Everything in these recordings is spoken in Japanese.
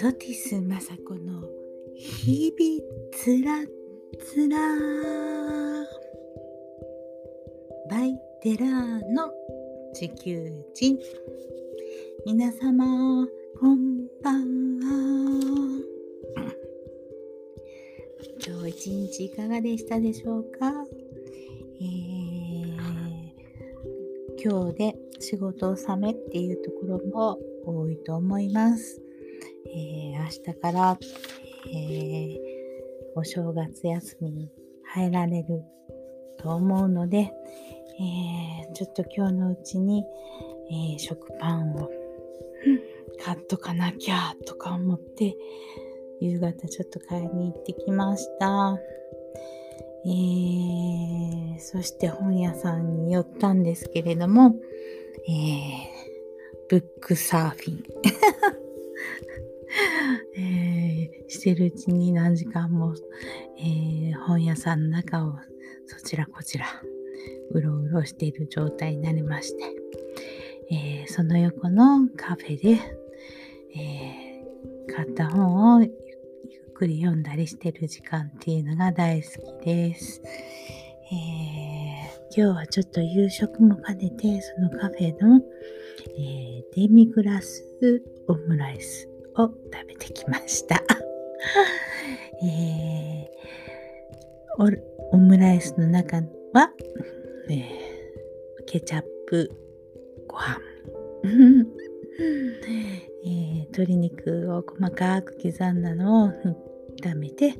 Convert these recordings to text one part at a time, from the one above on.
ソティス雅子の日々つらつら。バイテラーの地球人。皆様こんばんは。今日一日いかがでしたでしょうか、えー、今日で仕事納めっていうところも多いと思います。えー、明日から、えー、お正月休みに入られると思うので、えー、ちょっと今日のうちに、えー、食パンを買っとかなきゃとか思って、夕方ちょっと買いに行ってきました。えー、そして本屋さんに寄ったんですけれども、えー、ブックサーフィン。えー、してるうちに何時間も、えー、本屋さんの中をそちらこちらうろうろしている状態になりまして、えー、その横のカフェで、え買った本をゆっくり読んだりしてる時間っていうのが大好きです。え今日はちょっと夕食も兼ねてそのカフェの、えデミグラスオムライスを食べてきました。えー、オムライスの中は、えー、ケチャップご飯、えー、鶏肉を細かく刻んだのを炒めて、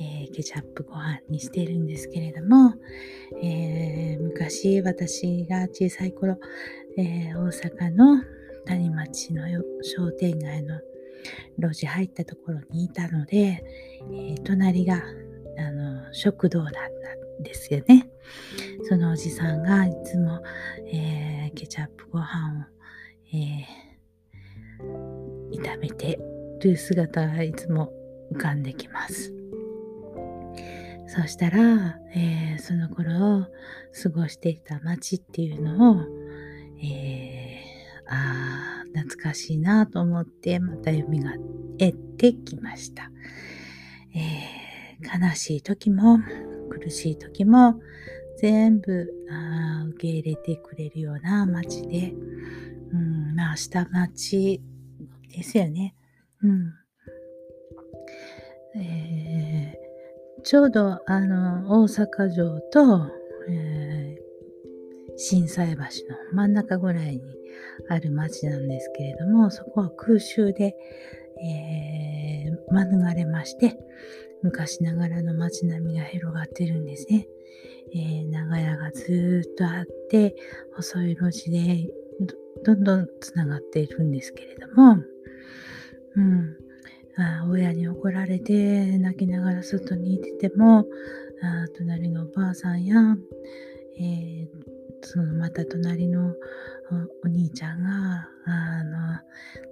えー、ケチャップご飯にしているんですけれども、えー、昔私が小さい頃、えー、大阪の谷町の商店街の路地入ったところにいたので、えー、隣があの食堂だったんですよね。そのおじさんがいつも、えー、ケチャップご飯を、えー、炒めてる姿がいつも浮かんできます。そしたら、えー、その頃過ごしていた街っていうのを、えー、あ懐かしいなと思ってまた蘇ってきました、えー、悲しい時も苦しい時も全部あ受け入れてくれるような街で、うん、まあ下町ですよね。うんえー、ちょうどあの大阪城と、えー、心斎橋の真ん中ぐらいにある町なんですけれども、そこは空襲で、えー、免れまして、昔ながらの街並みが広がってるんですね。えー、長屋がずっとあって、細い路地でどんどんつながっているんですけれども、うん、あ親に怒られて泣きながら外にいてても、あ隣のおばあさんや、えー、そのまた隣のお兄ちゃんが、あの、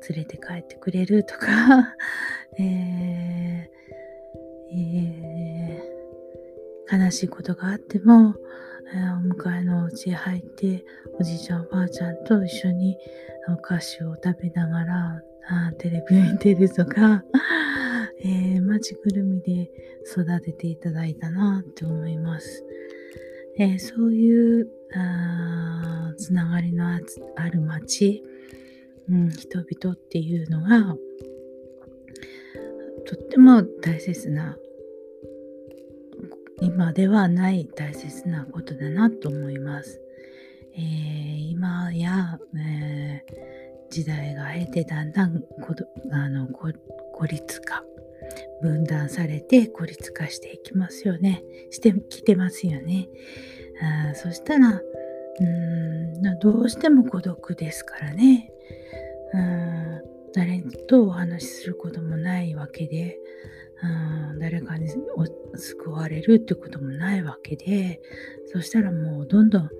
連れて帰ってくれるとか、えーえー、悲しいことがあっても、えー、お迎えのお家へ入って、おじいちゃんおばあちゃんと一緒にお菓子を食べながら、あテレビ見てるとか、えー、町ぐるみで育てていただいたなって思います。えー、そういうあつながりのある町、うん、人々っていうのがとっても大切な今ではない大切なことだなと思います。えー、今や、えー、時代が経てだんだんあの孤立化分断されて孤立化していきますよねしてきてますよね。あそしたらうんどうしても孤独ですからねうん誰とお話しすることもないわけでうん誰かに救われるってこともないわけでそしたらもうどんどん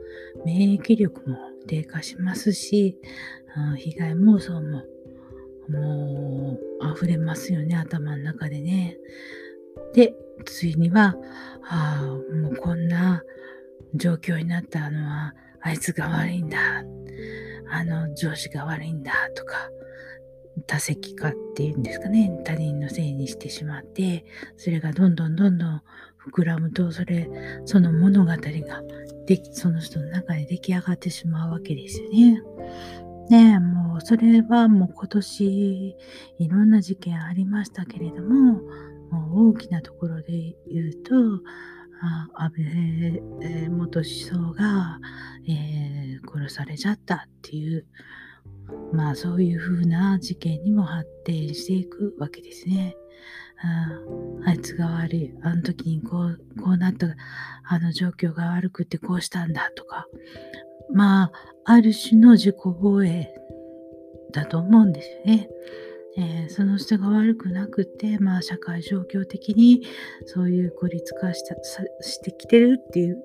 免疫力も低下しますし、うん、被害妄想ももう溢れますよね頭の中でね。でついにはあもうこんな状況になったのはあいつが悪いんだあの上司が悪いんだとか多責化っていうんですかね他人のせいにしてしまってそれがどんどんどんどん膨らむとそれその物語がでその人の中で出来上がってしまうわけですよね。ねえもうそれはもう今年いろんな事件ありましたけれどももう大きなところで言うとあ安倍元首相が、えー、殺されちゃったっていうまあそういうふうな事件にも発展していくわけですね。ああいつが悪い。あの時にこう、こうなった、あの状況が悪くてこうしたんだとか。まあ、ある種の自己防衛だと思うんですよね。えー、その人が悪くなくて、まあ、社会状況的にそういう孤立化したしてきてるっていう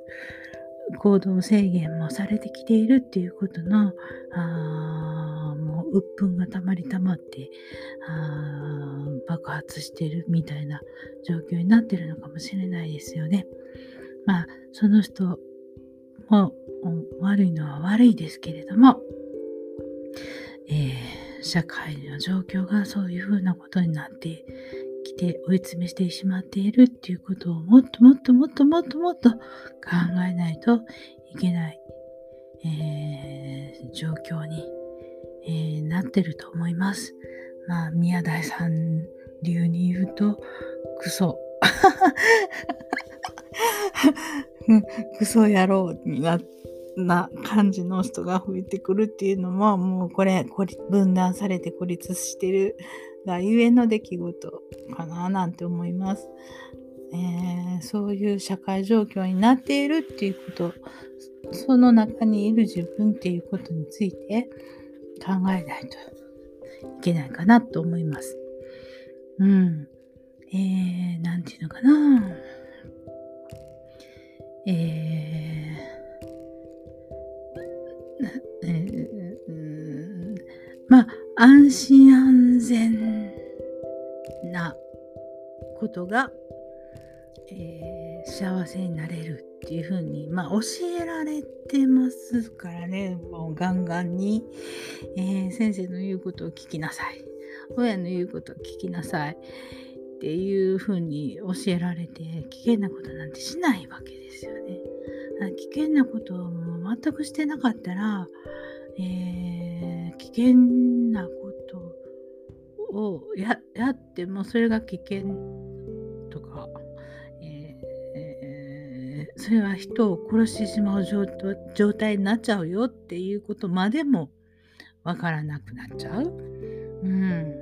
行動制限もされてきているっていうことのあもう鬱憤がたまりたまってあ爆発してるみたいな状況になってるのかもしれないですよね。まあその人も悪いのは悪いですけれども、えー、社会の状況がそういうふうなことになってきて追い詰めしてしまっているっていうことをもっともっともっともっともっと考えないといけない、えー、状況に、えー、なってると思います。まあ、宮台さん流に言うと、クソ。クソ野郎になな感じの人が増えてくるっていうのももうこれ分断されて孤立してるがゆえの出来事かななんて思います、えー、そういう社会状況になっているっていうことその中にいる自分っていうことについて考えないといけないかなと思います。うん。えー、なんていうのかな。えー、え、まあ、安心安全なことが、えー、幸せになれるっていうふうに、まあ、教えられてますからね、もうガンガンに、えー、先生の言うことを聞きなさい。親の言うことを聞きなさい。っていうふうに教えられて、危険なことなんてしないわけですよね。危険なことを全くしてなかったら、えー、危険なことをやってもそれが危険とかええそれは人を殺してしまう状態になっちゃうよっていうことまでもわからなくなっちゃう。うん、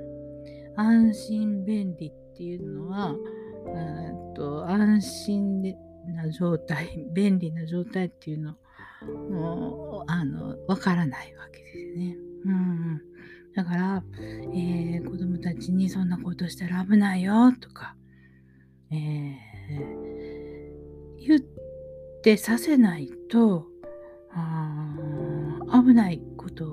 安心便利っていうのは、うんと安心な状態便利な状態っていうのもあのわからないわけですね。うん、だから、えー、子供たちにそんなことしたら危ないよとか、えー、言っってさせないと危ないこと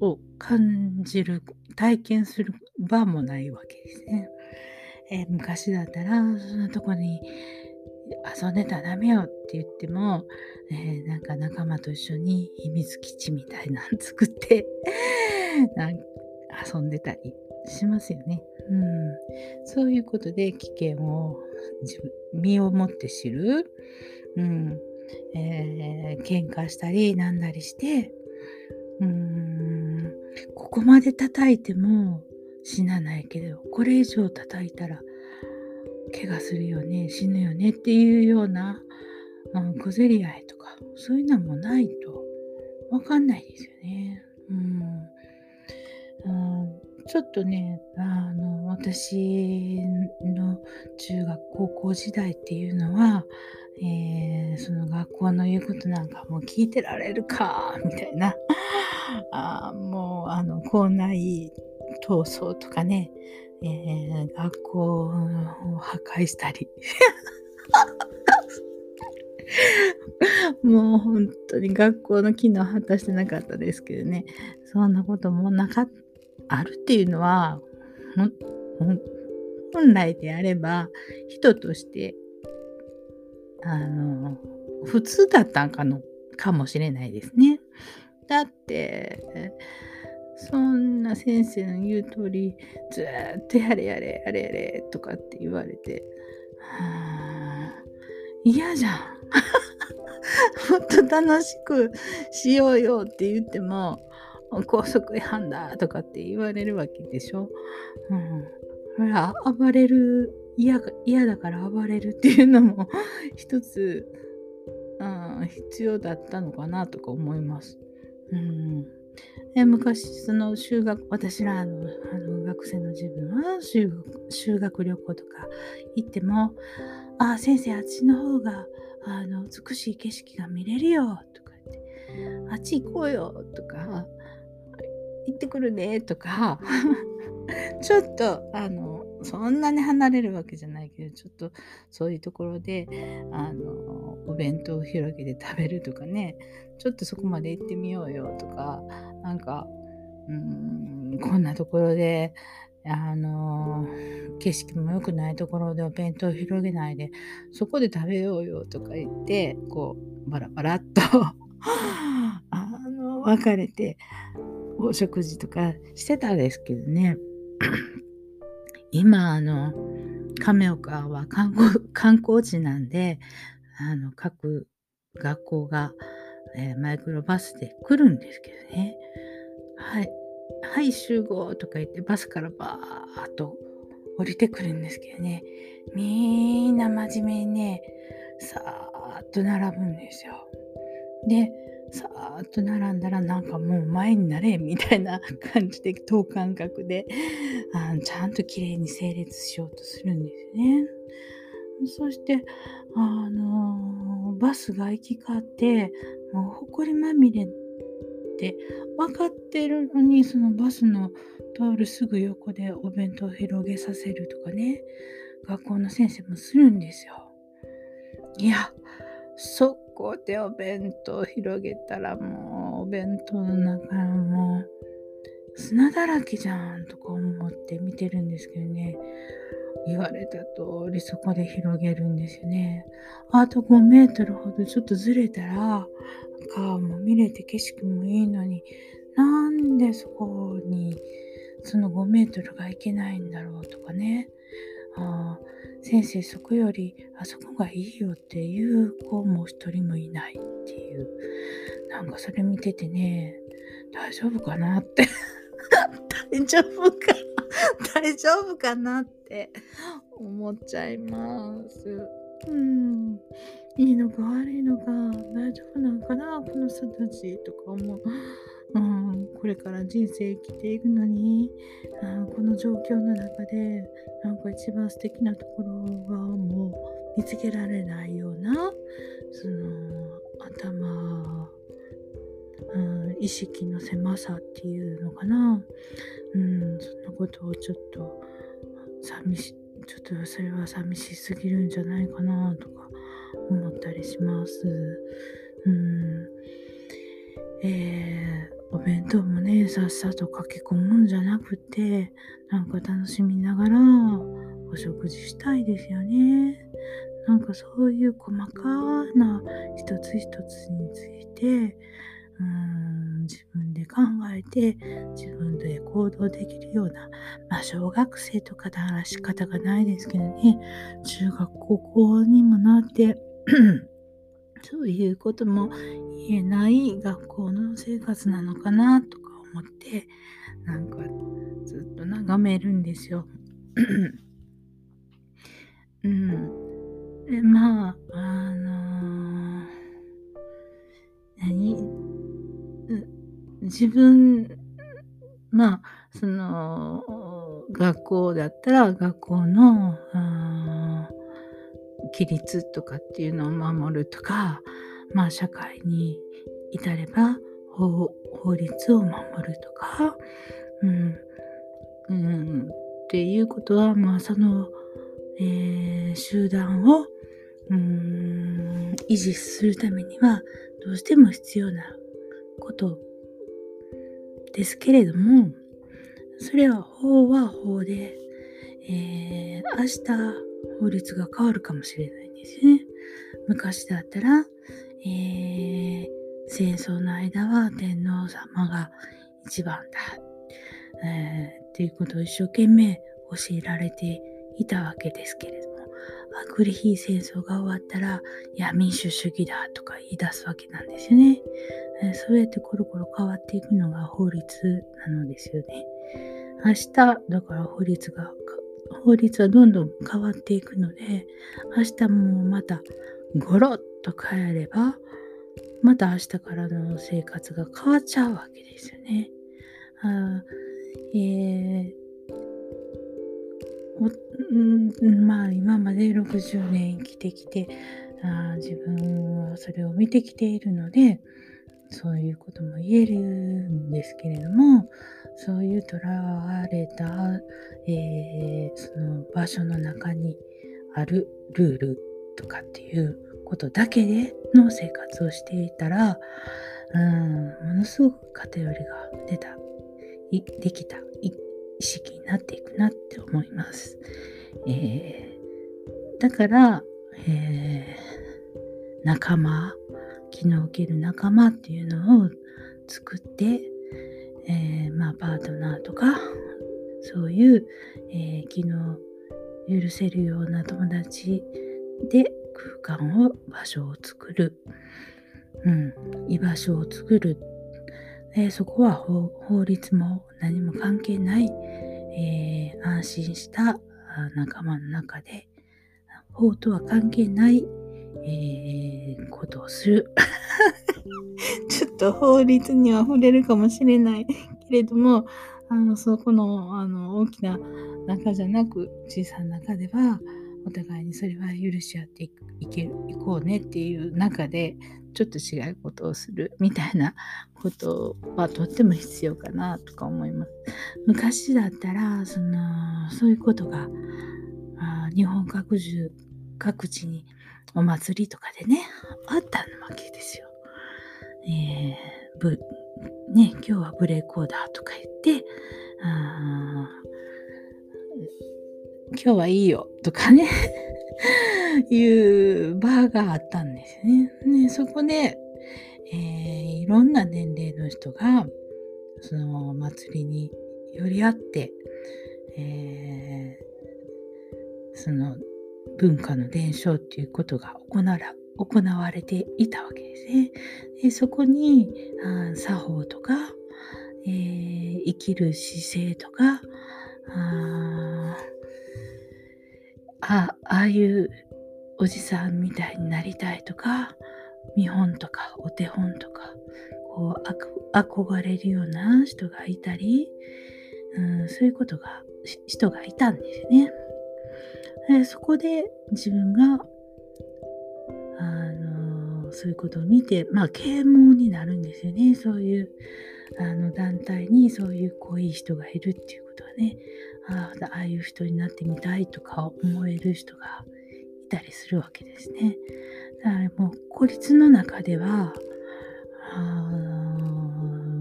を感じる体験する場もないわけですね。えー、昔だったらそんなとこに遊んでたらダメよって言っても、えー、なんか仲間と一緒に秘密基地みたいなの作って遊んでたりしますよね。うん、そういうことで危険を自分身をもって知る。うん、えー、喧嘩したりなんだりして、うん、ここまで叩いても死なないけど、これ以上叩いたら怪我するよね、死ぬよねっていうような、うん、小競り合いとか、そういうのもないとわかんないですよね。うん、うんちょっとね、あの、私の中学、高校時代っていうのは、えー、その学校の言うことなんかもう聞いてられるか、みたいな。あもう、あの、校内闘争とかね、えー、学校を破壊したり。もう本当に学校の機能を果たしてなかったですけどね、そんなこともなかあるっていうのは、本来であれば人としてあの普通だったんかのかもしれないですね。だってそんな先生の言う通りずっとやれやれやれやれとかって言われて嫌じゃん もっと楽しくしようよって言っても高速違反だとかって言われるわけでしょ。うん。ほら、暴れる、嫌嫌だから暴れるっていうのも一つ、うん、必要だったのかなとか思います。うん。で昔、その修学、私らのあの学生の自分は修修学旅行とか行っても、あ、先生、あっちの方があの美しい景色が見れるよとか言って、あっち行こうよとか、行ってくるねとか ちょっとあのそんなに離れるわけじゃないけどちょっとそういうところであのお弁当を広げて食べるとかねちょっとそこまで行ってみようよとかなんかうんこんなところであの景色も良くないところでお弁当を広げないでそこで食べようよとか言ってこうバラバラっと あの別れてお食事とかしてたんですけどね。今あの亀岡は観光観光地なんであの各学校が、えー、マイクロバスで来るんですけどね。はい。はい集合とか言ってバスからバーっと降りてくるんですけどね。みんな真面目にねさーっと並ぶんですよ。でさーっと並んだらなんかもう前になれみたいな感じで等間隔であちゃんと綺麗に整列しようとするんですね。そしてあの、バスが行き交ってもう埃まみれって分かってるのにそのバスの通るすぐ横でお弁当を広げさせるとかね学校の先生もするんですよ。いやそこでお弁当を広げたらもうお弁当の中もう砂だらけじゃんとか思って見てるんですけどね言われた通りそこで広げるんですよね。あと5メートルほどちょっとずれたら川も見れて景色もいいのになんでそこにその5メートルがいけないんだろうとかね。あ先生そこよりあそこがいいよっていう子も一人もいないっていう。なんかそれ見ててね大丈夫かなって。大丈夫か。大丈夫かなって思っちゃいます。うん。いいのか悪いのか。大丈夫なのかなこの人たちとか思う。うん、これから人生生きていくのに。あこの状況の中でなんか一番素敵なところがもう見つけられないようなその頭、うん、意識の狭さっていうのかな、うん、そんなことをちょっと寂しちょっとそれは寂しすぎるんじゃないかなとか思ったりします。うん。えーお弁当もねさっさと駆け込むんじゃなくてなんか楽しみながらお食事したいですよね。なんかそういう細かな一つ一つについてうん自分で考えて自分で行動できるような、まあ、小学生とかで話し方がないですけどね中学高校にもなって そういうことも言えない学校の生活なのかなとか思ってなんかずっと眺めるんですよ。うん。でまああのー、何？自分まあその学校だったら学校の規律とかっていうのを守るとかまあ社会に至れば法律を守るとか、うん、うん、っていうことはまあその、えー、集団をうん維持するためにはどうしても必要なことですけれどもそれは法は法で、えー、明日法律が変わるかもしれないんですよね。昔だったら、えー、戦争の間は天皇様が一番だ、えー、っていうことを一生懸命教えられていたわけですけれどグリヒー戦争が終わったらいや民主主義だとか言い出すわけなんですよね、え、そうやってコロコロ変わっていくのが法律なのですよね明日だから法律が法律はどんどん変わっていくので明日もまたゴロッと変えればまた明日からの生活が変わっちゃうわけですよね。あえーまあ今まで60年生きてきてあ自分はそれを見てきているのでそういうことも言えるんですけれどもそういうとらわれた、えー、その場所の中にあるルールとかっていうことだけでの生活をしていたら、うん、ものすごく偏りが出た、できた意識になっていくなって思います。えー、だから、えー、仲間、気の受ける仲間っていうのを作って、えー、まあ、パートナーとか、そういう、えー、気の許せるような友達で空間を場所を作る、うん、居場所を作る、えそこは法律も何も関係ない、え、安心した仲間の中で法とは関係ない、えー、ことをする。ちょっと法律には触れるかもしれない。けれどもあのそこのあの大きな中じゃなく小さな中ではお互いにそれは許し合っていけるいこうねっていう中でちょっと違うことをするみたいなことはとっても必要かなとか思います。昔だったらそのそういうことがあ日本各地各地にお祭りとかでねあったわけですよ。えー、ぶね今日はブレーコーダーとか言ってあ今日はいいよとかね いうバーがあったんですね。ねそこで、えー、いろんな年齢の人がその祭りに寄り合って、えー、その文化の伝承っていうことが行わ行われていたわけですね。でそこにあ作法とか、えー、生きる姿勢とかああああいうおじさんみたいになりたいとか見本とかお手本とかこう憧れるような人がいたり、うん、そういうことが人がいたんですね。でそこで自分があのそういうことを見てまあ啓蒙になるんですよねそういうあの団体にそういう濃い人がいるっていうことはねあああいう人になってみたいとか思える人がいたりするわけですね。だからもう孤立の中では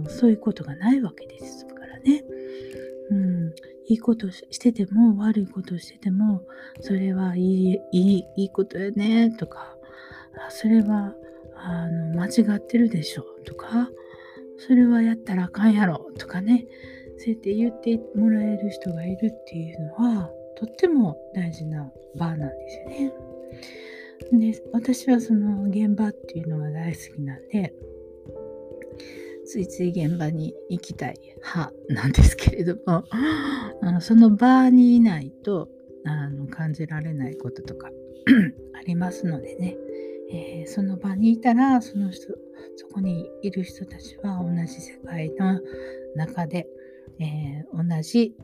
そういうことがないわけですからね。うん、いいことしてても悪いことしててもそれはいいいいいいことやねとかそれはあの間違ってるでしょとかそれはやったらあかんやろとかねそうやって言ってもらえる人がいるっていうのはとっても大事な場なんですよね。で私はその現場っていうのが大好きなんでついつい現場に行きたい派なんですけれどもあのその場にいないとあの感じられないこととか ありますのでね、えー、その場にいたらその人そこにいる人たちは同じ世界の中でえー、同じ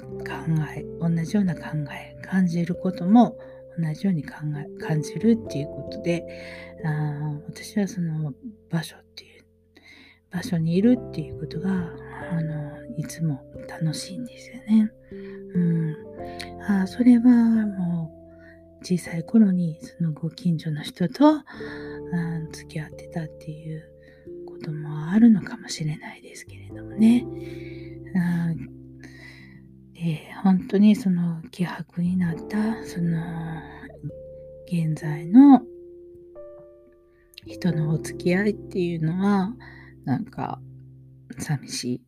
考え同じような考え感じることも同じように考え感じるっていうことであ私はその場所っていう場所にいるっていうことがあのいつも楽しいんですよね。うん、あそれはもう小さい頃にそのご近所の人とあ付き合ってたっていうこともあるのかもしれないですけれどもね。で本当にその希薄になったその現在の人のお付き合いっていうのはなんか寂しい。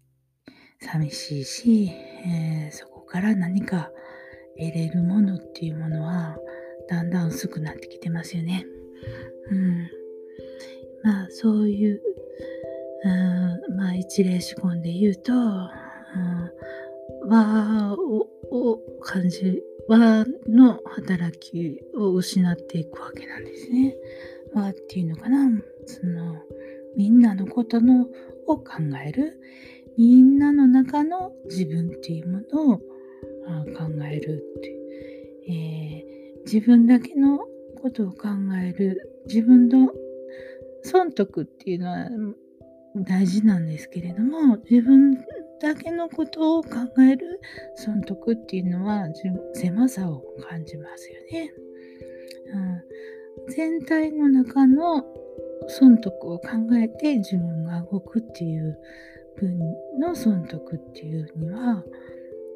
寂しいし、えー、そこから何か得れるものっていうものはだんだん薄くなってきてますよね。うん。まあそういう、まあ一例仕込んで言うと、和を感じ、和の働きを失っていくわけなんですね。和っていうのかな、そのみんなのことのを考える。みんなの中の自分っていうものを考えるって、えー、自分だけのことを考える自分の損得っていうのは大事なんですけれども自分だけのことを考える損得っていうのは狭さを感じますよね。うん、全体の中の損得を考えて自分が動くっていう分の損得っていうには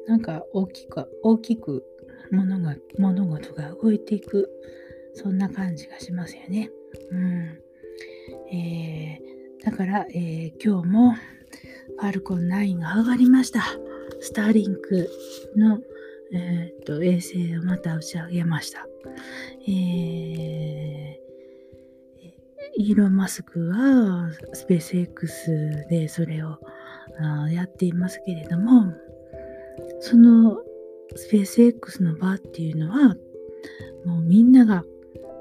なんか大きく大きく物が物事が動いていくそんな感じがしますよね。うんえー、だから、えー、今日もファルコン9が上がりました。スターリンクの、えー、と衛星をまた打ち上げました。えー、イーロン・マスクはスペース X でそれをやっていますけれども、そのスペース X の場っていうのは、もうみんなが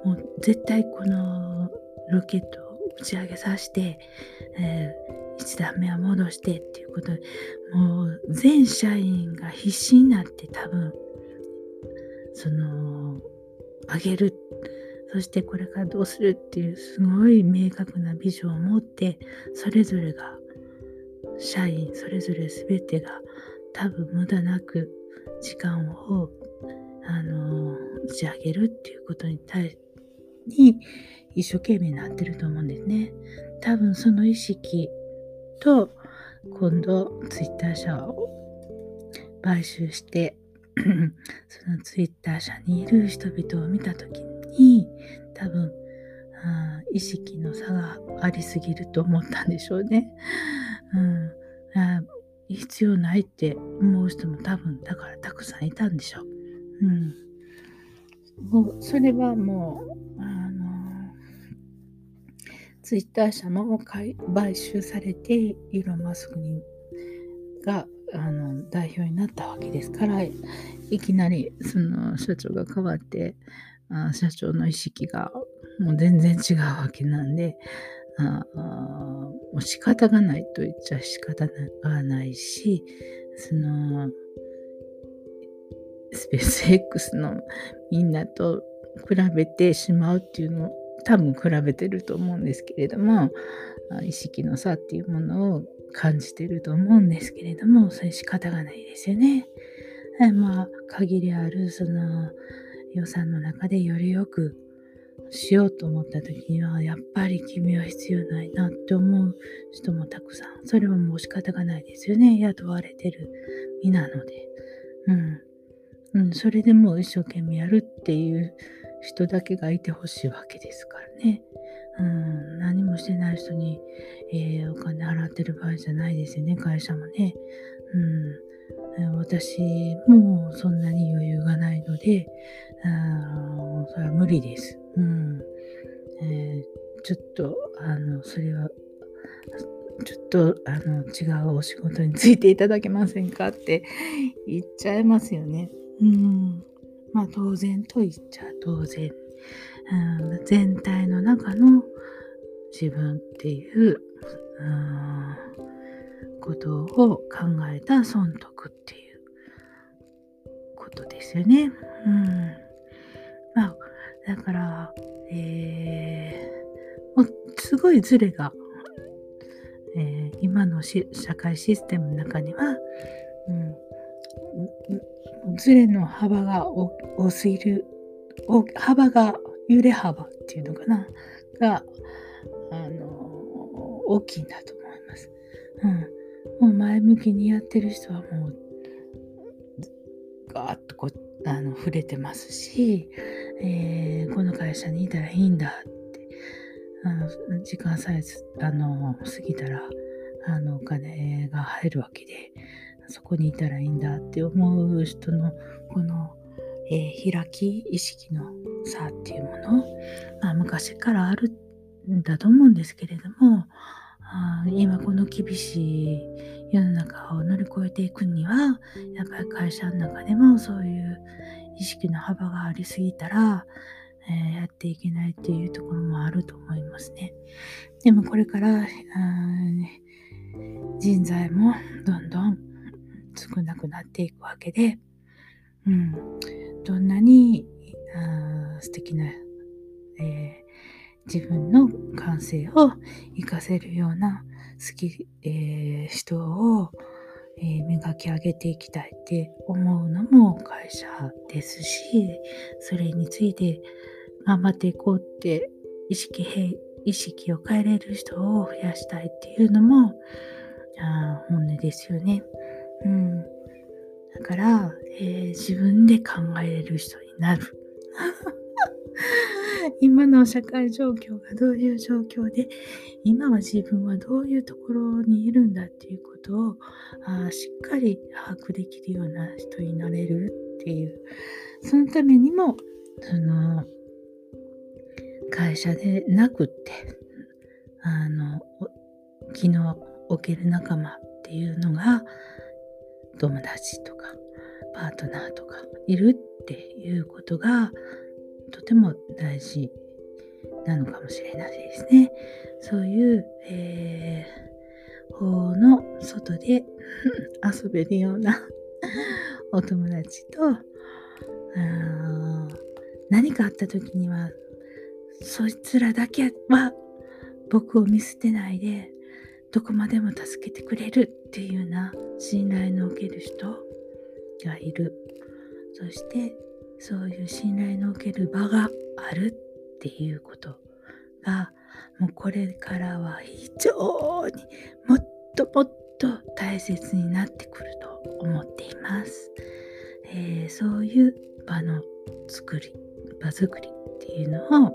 もう絶対このロケット打ち上げさせて、えー、1段目は戻してっていうこと。でもう全社員が必死になって多分そのあげる。そしてこれからどうするっていうすごい明確なビジョンを持ってそれぞれが社員それぞれ全てが多分無駄なく時間をあの打ち上げるっていうことに対してに一生懸命なってると思うんですね。多分その意識と今度ツイッター社を買収して そのツイッター社にいる人々を見た時に多分意識の差がありすぎると思ったんでしょうね。うん、必要ないって思う人も多分だからたくさんいたんでしょう。うん、もうそれはもうツイッター社も買収されてイーロン・マスクにがあの代表になったわけですからいきなりその社長が変わってあ社長の意識がもう全然違うわけなんであもう仕方がないと言っちゃ仕方がないしそのスペース X のみんなと比べてしまうっていうのを多分比べてると思うんですけれども意識の差っていうものを感じてると思うんですけれどもそれ仕方がないですよね。まあ限りあるその予算の中でよりよくしようと思った時にはやっぱり君は必要ないなって思う人もたくさんそれはもう仕方がないですよね。雇われてる身なので。うん。うん、それでもう一生懸命やるっていう人だけがいてほしいわけですからね。うん、何もしてない人に、えー、お金払ってる場合じゃないですよね、会社もね。うん、私もそんなに余裕がないので、あそれは無理です。うんえー、ちょっと、あの、それは、ちょっとあの違うお仕事についていただけませんかって言っちゃいますよね。うん、まあ当然と言っちゃ当然、うん、全体の中の自分っていう、うん、ことを考えた損得っていうことですよね。うん、まあだから、えー、もうすごいズレが、えー、今の社会システムの中には、うんズレの幅が多すぎる幅が揺れ幅っていうのかな？があの大きいんだと思います。うん、もう前向きにやってる人はもうガーッとこうあの触れてますし、えー、この会社にいたらいいんだってあの時間さえあの過ぎたらあの、お金が入るわけで、そこにいたらいいんだって思う人の、この、えー、開き、意識の差っていうもの、まあ、昔からあるんだと思うんですけれども、あ今この厳しい世の中を乗り越えていくにはやっぱり会社の中でもそういう意識の幅がありすぎたら、えー、やっていけないっていうところもあると思いますね。でもこれから、人材もどんどん少なくなっていくわけで、うん、どんなにあ素敵な、えー、自分の感性を活かせるような好き、えー、人を、えー、磨き上げていきたいって思うのも会社ですしそれについて頑張っていこうって意識意識を変えれる人を増やしたいっていうのもあ本音ですよね。うん、だから、えー、自分で考えれる人になる。今の社会状況がどういう状況で今は自分はどういうところにいるんだっていうことをあしっかり把握できるような人になれるっていうそのためにもその会社でなくってあの昨日置ける仲間っていうのが友達とかパートナーとかいるっていうことがとても大事なのかもしれないですね。そういう、えー、法の外で 遊べるようなお友達と何かあった時にはそいつらだけは僕を見捨てないでどこまでも助けてくれるっていうような信頼のおける人がいる。そしてそういう信頼のおける場があるっていうことがもうこれからは非常にもっともっと大切になってくると思っています、えー、そういう場の作り場作りっていうのを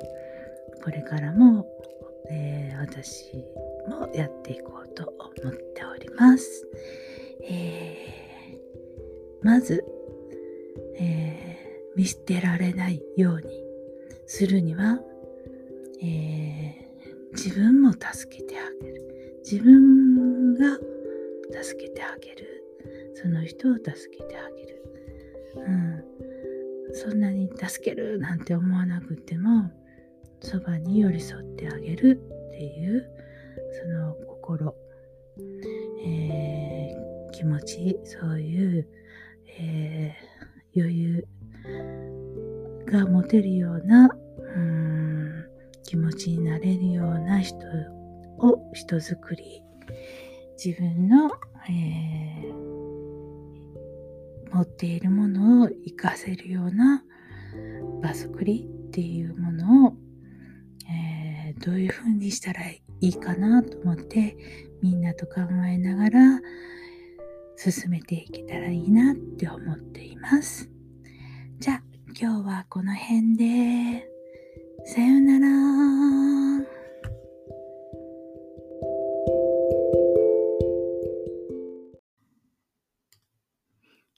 これからも、えー、私もやっていこうと思っております。えー、まず、えー、見捨てられないようにするには、え自分も助けてあげる。自分が助けてあげる。その人を助けてあげる。うん。そんなに助けるなんて思わなくても、そばに寄り添ってあげるっていうその心、えー、気持ちそういう、えー、余裕が持てるようなうん気持ちになれるような人を人づくり。自分の、えー、持っているものを活かせるような場作りっていうものをどういうふうにしたらいいかなと思ってみんなと考えながら進めていけたらいいなって思っています。じゃあ今日はこの辺でさよなら。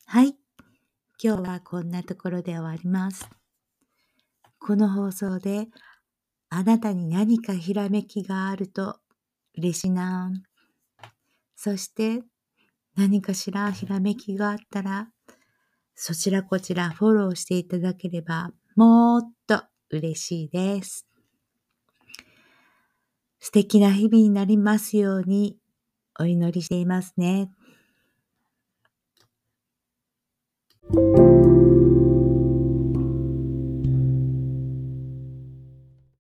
はい。今日はこんなところで終わります。この放送であなたに何かひらめきがあると嬉しいな。そして何かしらひらめきがあったら、そちらこちらフォローしていただければもっと嬉しいです。素敵な日々になりますようにお祈りしていますね。